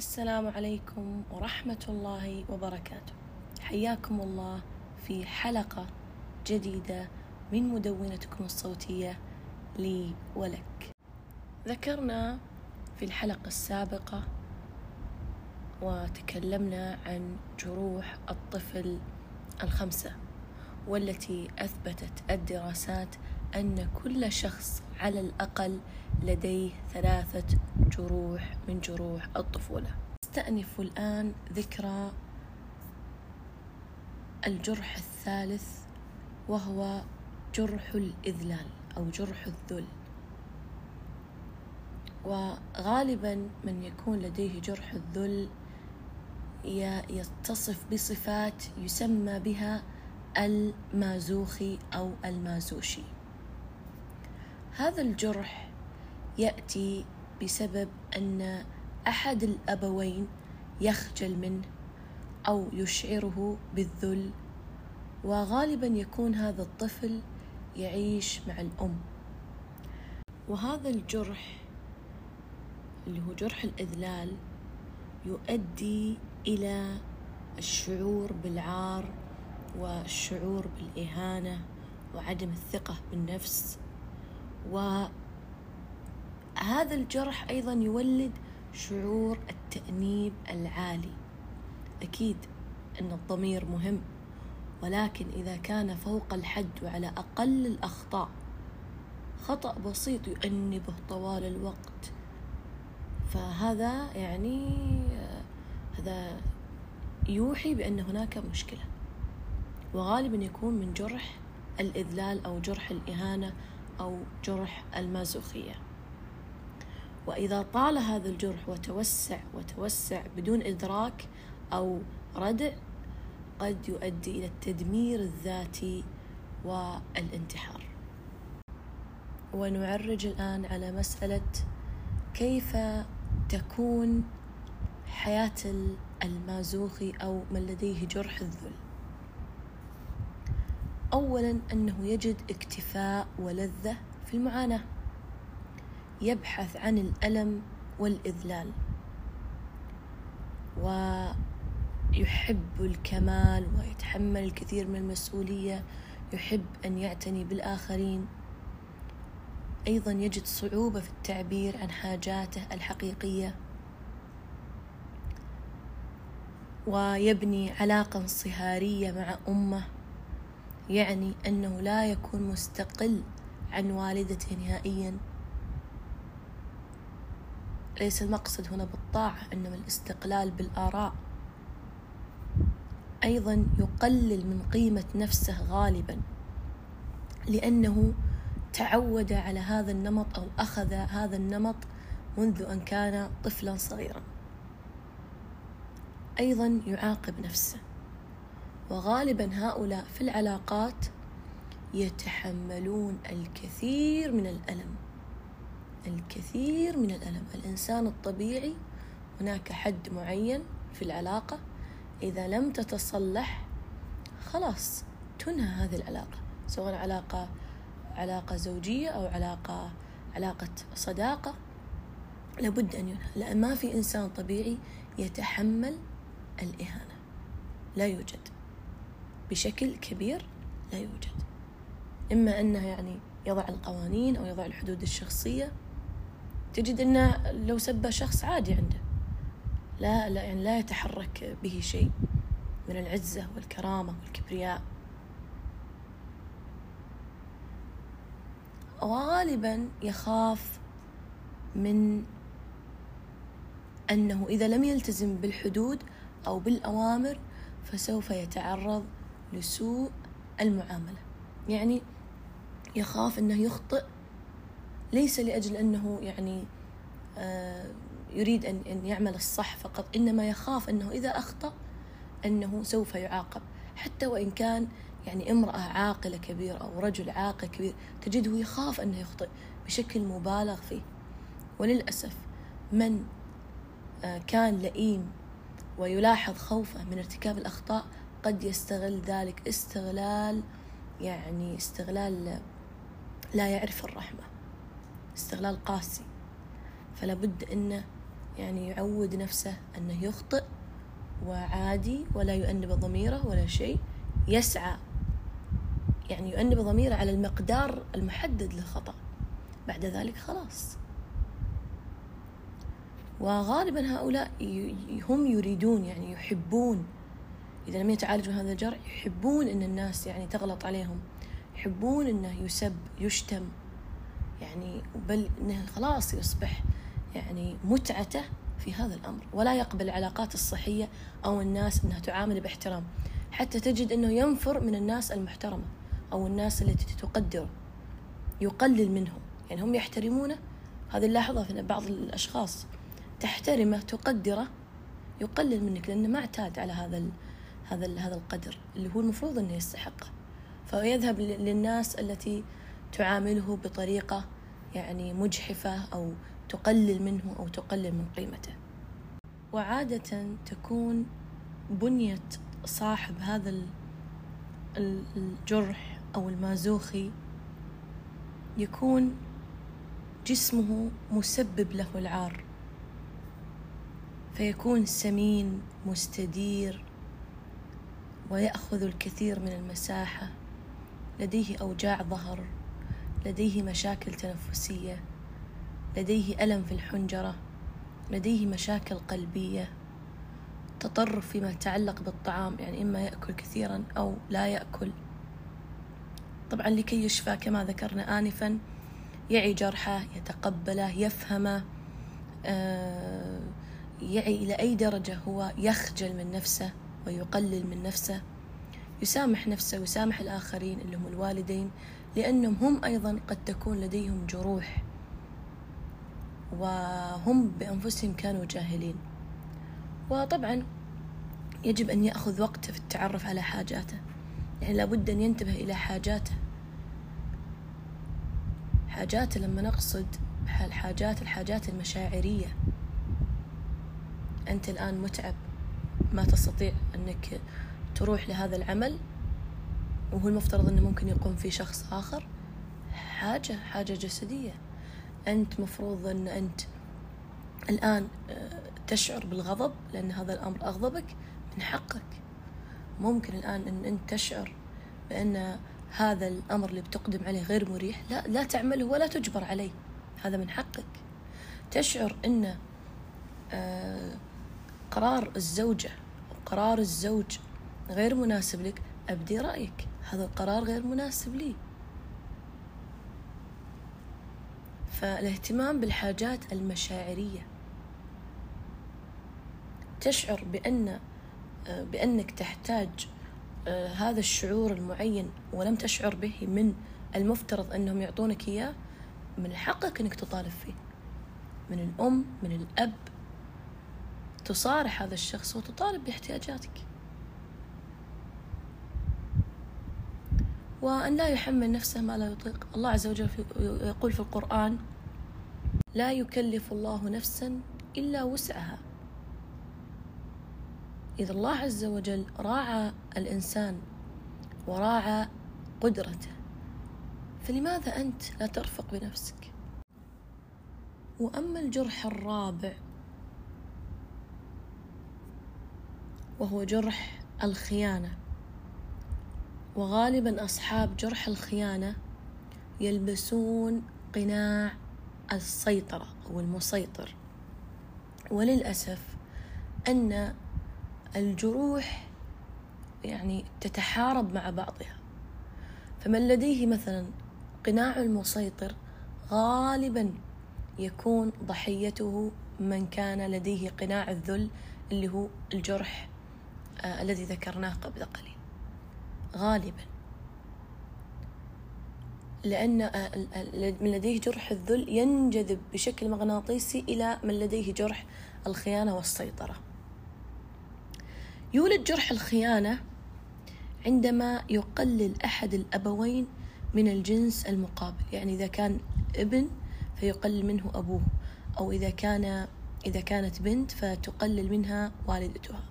السلام عليكم ورحمة الله وبركاته. حياكم الله في حلقة جديدة من مدونتكم الصوتية لي ولك. ذكرنا في الحلقة السابقة وتكلمنا عن جروح الطفل الخمسة والتي أثبتت الدراسات أن كل شخص على الأقل لديه ثلاثة جروح من جروح الطفولة. استأنف الآن ذكرى الجرح الثالث وهو جرح الإذلال أو جرح الذل. وغالبا من يكون لديه جرح الذل يتصف بصفات يسمى بها المازوخي أو المازوشي. هذا الجرح يأتي بسبب أن أحد الأبوين يخجل منه أو يشعره بالذل وغالبا يكون هذا الطفل يعيش مع الأم. وهذا الجرح اللي هو جرح الإذلال يؤدي إلى الشعور بالعار والشعور بالإهانة وعدم الثقة بالنفس. وهذا الجرح أيضا يولد شعور التأنيب العالي. أكيد أن الضمير مهم ولكن إذا كان فوق الحد وعلى أقل الأخطاء خطأ بسيط يؤنبه طوال الوقت. فهذا يعني هذا يوحي بأن هناك مشكلة وغالبا يكون من جرح الإذلال أو جرح الإهانة أو جرح المازوخية. وإذا طال هذا الجرح وتوسع وتوسع بدون إدراك أو ردع قد يؤدي إلى التدمير الذاتي والانتحار. ونعرج الآن على مسألة كيف تكون حياة المازوخي أو من لديه جرح الذل. أولا أنه يجد اكتفاء ولذة في المعاناة. يبحث عن الألم والإذلال. ويحب الكمال ويتحمل الكثير من المسؤولية. يحب أن يعتني بالآخرين. أيضا يجد صعوبة في التعبير عن حاجاته الحقيقية. ويبني علاقة انصهارية مع أمه. يعني أنه لا يكون مستقل عن والدته نهائيا. ليس المقصد هنا بالطاعة إنما الاستقلال بالآراء. أيضا يقلل من قيمة نفسه غالبا لأنه تعود على هذا النمط أو أخذ هذا النمط منذ أن كان طفلا صغيرا. أيضا يعاقب نفسه. وغالبا هؤلاء في العلاقات يتحملون الكثير من الألم. الكثير من الألم. الإنسان الطبيعي هناك حد معين في العلاقة إذا لم تتصلح خلاص تنهى هذه العلاقة سواء علاقة علاقة زوجية أو علاقة علاقة صداقة. لابد أن ينهى لأن ما في إنسان طبيعي يتحمل الإهانة. لا يوجد. بشكل كبير لا يوجد. إما أنه يعني يضع القوانين أو يضع الحدود الشخصية تجد أنه لو سب شخص عادي عنده. لا لا يعني لا يتحرك به شيء من العزة والكرامة والكبرياء. وغالبا يخاف من أنه إذا لم يلتزم بالحدود أو بالأوامر فسوف يتعرض لسوء المعاملة. يعني يخاف أنه يخطئ ليس لأجل أنه يعني آه، يريد أن يعمل الصح فقط إنما يخاف أنه إذا أخطأ أنه سوف يعاقب. حتى وإن كان يعني امرأة عاقلة كبيرة أو رجل عاقل كبير تجده يخاف أنه يخطئ بشكل مبالغ فيه. وللأسف من آه، كان لئيم ويلاحظ خوفه من ارتكاب الأخطاء قد يستغل ذلك استغلال يعني استغلال لا يعرف الرحمة استغلال قاسي. فلا بد أنه يعني يعود نفسه أنه يخطئ وعادي ولا يؤنب ضميره ولا شيء يسعى يعني يؤنب ضميره على المقدار المحدد للخطأ. بعد ذلك خلاص. وغالبا هؤلاء هم يريدون يعني يحبون إذا لم يتعالجوا هذا الجرح يحبون أن الناس يعني تغلط عليهم. يحبون أنه يسب يشتم. يعني بل أنه خلاص يصبح يعني متعته في هذا الأمر. ولا يقبل العلاقات الصحية أو الناس أنها تعامل باحترام. حتى تجد أنه ينفر من الناس المحترمة أو الناس التي تقدره. يقلل منهم. يعني هم يحترمونه. هذه نلاحظها في بعض الأشخاص. تحترمه تقدره يقلل منك لأنه ما اعتاد على هذا هذا هذا القدر اللي هو المفروض أنه يستحقه فيذهب للناس التي تعامله بطريقة يعني مجحفة أو تقلل منه أو تقلل من قيمته. وعادة تكون بنية صاحب هذا الجرح أو المازوخي يكون جسمه مسبب له العار. فيكون سمين مستدير ويأخذ الكثير من المساحة. لديه أوجاع ظهر. لديه مشاكل تنفسية. لديه ألم في الحنجرة. لديه مشاكل قلبية. تطرف فيما يتعلق بالطعام يعني إما يأكل كثيرا أو لا يأكل. طبعا لكي يشفى كما ذكرنا آنفا يعي جرحه يتقبله يفهمه آه يعي إلى أي درجة هو يخجل من نفسه. ويقلل من نفسه يسامح نفسه ويسامح الآخرين اللي هم الوالدين لأنهم هم أيضا قد تكون لديهم جروح. وهم بأنفسهم كانوا جاهلين. وطبعا يجب أن يأخذ وقته في التعرف على حاجاته. يعني لابد أن ينتبه إلى حاجاته. حاجاته لما نقصد الحاجات الحاجات المشاعرية. أنت الآن متعب. ما تستطيع أنك تروح لهذا العمل وهو المفترض أنه ممكن يقوم فيه شخص آخر. حاجة حاجة جسدية. أنت مفروض أن أنت الآن آه، تشعر بالغضب لأن هذا الأمر أغضبك من حقك. ممكن الآن أن أنت تشعر بأن هذا الأمر اللي بتقدم عليه غير مريح لا لا تعمله ولا تجبر عليه. هذا من حقك. تشعر أن آه، قرار الزوجة وقرار الزوج غير مناسب لك أبدي رأيك. هذا القرار غير مناسب لي. فالاهتمام بالحاجات المشاعرية. تشعر بأن بأنك تحتاج هذا الشعور المعين ولم تشعر به من المفترض أنهم يعطونك إياه من حقك أنك تطالب فيه. من الأم من الأب تصارح هذا الشخص وتطالب باحتياجاتك. وأن لا يحمل نفسه ما لا يطيق. الله عز وجل يقول في القرآن لا يكلف الله نفسا إلا وسعها. إذا الله عز وجل راعى الإنسان وراعى قدرته فلماذا أنت لا ترفق بنفسك؟ وأما الجرح الرابع وهو جرح الخيانة. وغالبا أصحاب جرح الخيانة يلبسون قناع السيطرة أو المسيطر. وللأسف أن الجروح يعني تتحارب مع بعضها. فمن لديه مثلا قناع المسيطر غالبا يكون ضحيته من كان لديه قناع الذل اللي هو الجرح الذي ذكرناه قبل قليل. غالبا. لأن آه، من لديه جرح الذل ينجذب بشكل مغناطيسي إلى من لديه جرح الخيانة والسيطرة. يولد جرح الخيانة عندما يقلل أحد الأبوين من الجنس المقابل. يعني إذا كان ابن فيقلل منه أبوه أو إذا كان إذا كانت بنت فتقلل منها والدتها.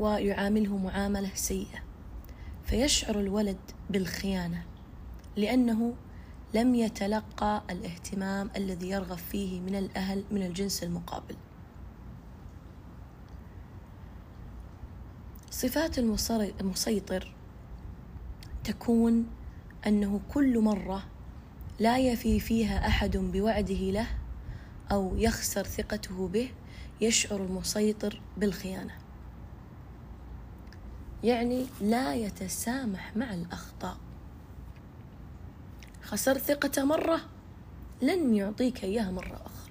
ويعامله معاملة سيئة. فيشعر الولد بالخيانة لأنه لم يتلقى الاهتمام الذي يرغب فيه من الأهل من الجنس المقابل. صفات المسيطر تكون أنه كل مرة لا يفي فيها أحد بوعده له أو يخسر ثقته به يشعر المسيطر بالخيانة. يعني لا يتسامح مع الأخطاء. خسرت ثقته مرة لن يعطيك إياها مرة أخرى.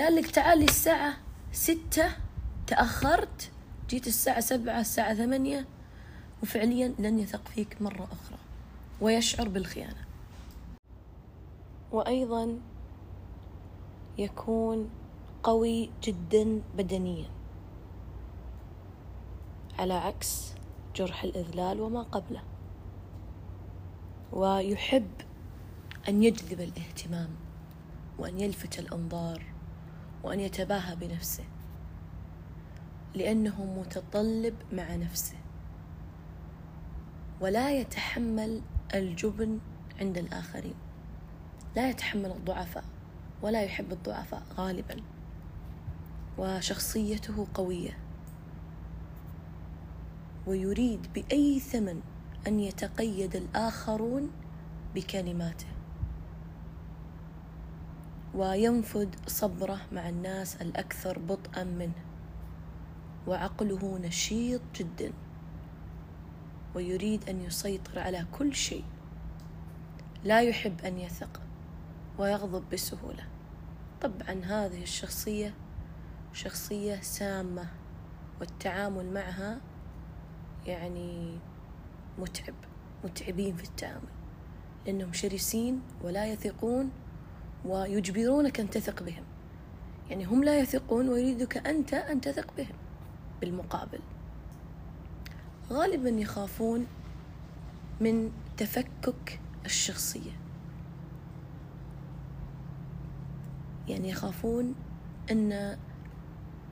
قال لك تعالي الساعة ستة تأخرت جيت الساعة سبعة الساعة ثمانية وفعليا لن يثق فيك مرة أخرى. ويشعر بالخيانة. وأيضا يكون قوي جدا بدنيا. على عكس جرح الإذلال وما قبله. ويحب أن يجذب الاهتمام وأن يلفت الأنظار وأن يتباهى بنفسه لأنه متطلب مع نفسه. ولا يتحمل الجبن عند الآخرين. لا يتحمل الضعفاء ولا يحب الضعفاء غالبا. وشخصيته قوية. ويريد بأي ثمن أن يتقيد الآخرون بكلماته. وينفذ صبره مع الناس الأكثر بطئا منه. وعقله نشيط جدا. ويريد أن يسيطر على كل شيء. لا يحب أن يثق ويغضب بسهولة. طبعا هذه الشخصية شخصية سامة. والتعامل معها يعني متعب متعبين في التعامل. لأنهم شرسين ولا يثقون ويجبرونك أن تثق بهم. يعني هم لا يثقون ويريدك أنت أن تثق بهم بالمقابل. غالبا يخافون من تفكك الشخصية. يعني يخافون أن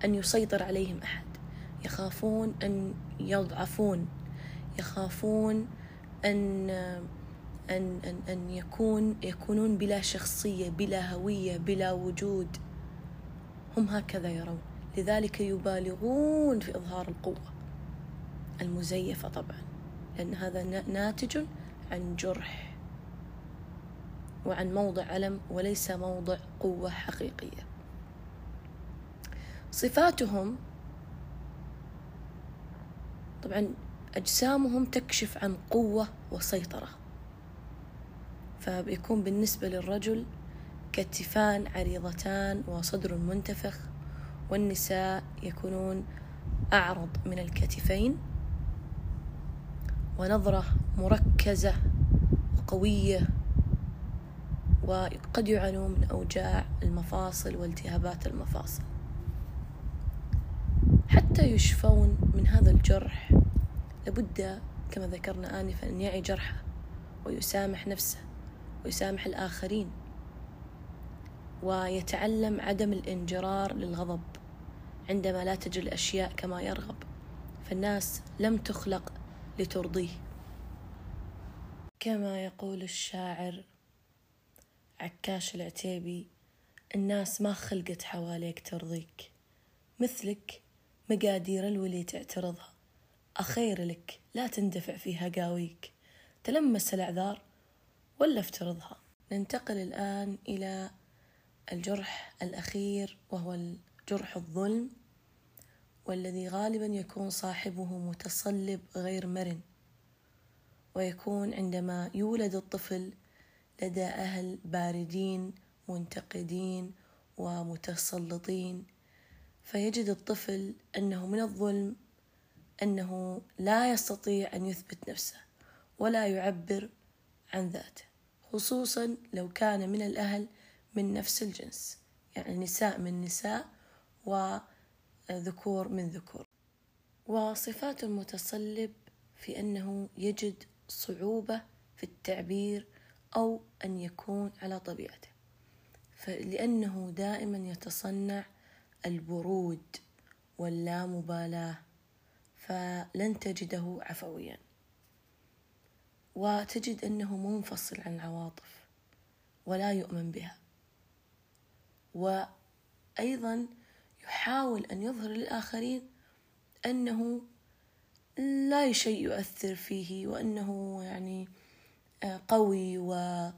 أن يسيطر عليهم أحد. يخافون أن يضعفون يخافون أن أن أن أن يكون يكونون بلا شخصية بلا هوية بلا وجود. هم هكذا يرون. لذلك يبالغون في إظهار القوة المزيفة طبعا لأن هذا ناتج عن جرح وعن موضع ألم وليس موضع قوة حقيقية. صفاتهم طبعا أجسامهم تكشف عن قوة وسيطرة. فبيكون بالنسبة للرجل كتفان عريضتان وصدر منتفخ والنساء يكونون أعرض من الكتفين ونظرة مركزة وقوية وقد يعانون من أوجاع المفاصل والتهابات المفاصل. حتى يشفون من هذا الجرح؟ لابد كما ذكرنا آنفا أن يعي جرحه ويسامح نفسه ويسامح الآخرين ويتعلم عدم الانجرار للغضب عندما لا تجد الأشياء كما يرغب فالناس لم تخلق لترضيه. كما يقول الشاعر عكاش العتيبي الناس ما خلقت حواليك ترضيك مثلك مقادير الولي تعترضها. أخير لك لا تندفع في هقاويك. تلمس الأعذار ولا افترضها. ننتقل الآن إلى الجرح الأخير وهو جرح الظلم والذي غالبا يكون صاحبه متصلب غير مرن ويكون عندما يولد الطفل لدى أهل باردين منتقدين ومتسلطين. فيجد الطفل أنه من الظلم أنه لا يستطيع أن يثبت نفسه ولا يعبر عن ذاته خصوصا لو كان من الأهل من نفس الجنس يعني نساء من نساء وذكور من ذكور. وصفات المتصلب في أنه يجد صعوبة في التعبير أو أن يكون على طبيعته فلأنه دائما يتصنع البرود واللامبالاة فلن تجده عفويا. وتجد أنه منفصل عن العواطف ولا يؤمن بها. وأيضا يحاول أن يظهر للآخرين أنه لا شيء يؤثر فيه وأنه يعني آه، قوي و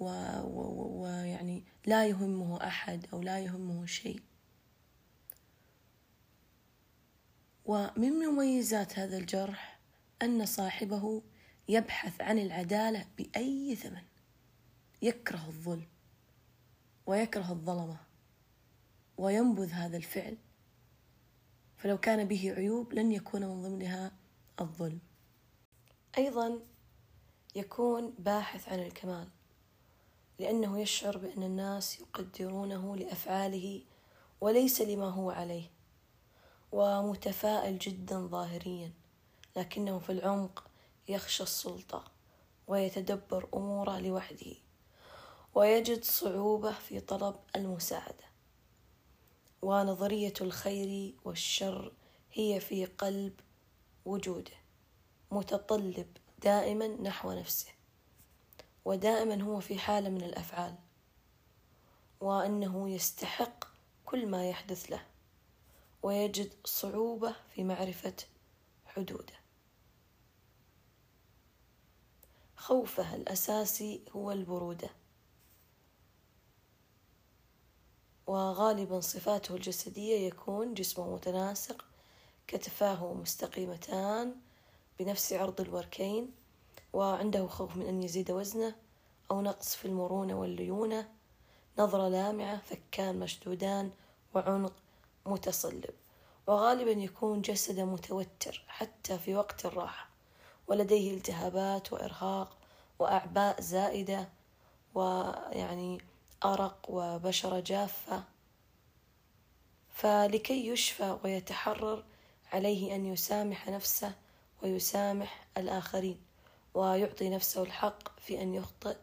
ويعني لا يهمه أحد أو لا يهمه شيء. ومن مميزات هذا الجرح أن صاحبه يبحث عن العدالة بأي ثمن. يكره الظلم ويكره الظلمة وينبذ هذا الفعل. فلو كان به عيوب لن يكون من ضمنها الظلم. أيضا يكون باحث عن الكمال لأنه يشعر بأن الناس يقدرونه لأفعاله وليس لما هو عليه. ومتفائل جدا ظاهريا لكنه في العمق يخشى السلطة ويتدبر أموره لوحده ويجد صعوبة في طلب المساعدة. ونظرية الخير والشر هي في قلب وجوده متطلب دائما نحو نفسه ودائما هو في حالة من الأفعال وأنه يستحق كل ما يحدث له. ويجد صعوبة في معرفة حدوده. خوفه الأساسي هو البرودة. وغالبا صفاته الجسدية يكون جسمه متناسق كتفاه مستقيمتان بنفس عرض الوركين وعنده خوف من أن يزيد وزنه أو نقص في المرونة والليونة. نظرة لامعة فكان مشدودان وعنق متصلب وغالبا يكون جسده متوتر حتى في وقت الراحة ولديه التهابات وإرهاق وأعباء زائدة ويعني أرق وبشرة جافة. فلكي يشفى ويتحرر عليه أن يسامح نفسه ويسامح الآخرين ويعطي نفسه الحق في أن يخطئ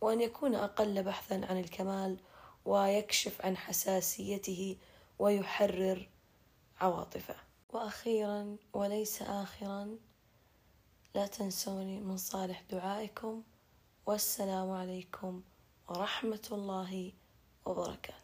وأن يكون أقل بحثا عن الكمال ويكشف عن حساسيته ويحرر عواطفه. وأخيرا وليس آخرا لا تنسوني من صالح دعائكم والسلام عليكم ورحمة الله وبركاته.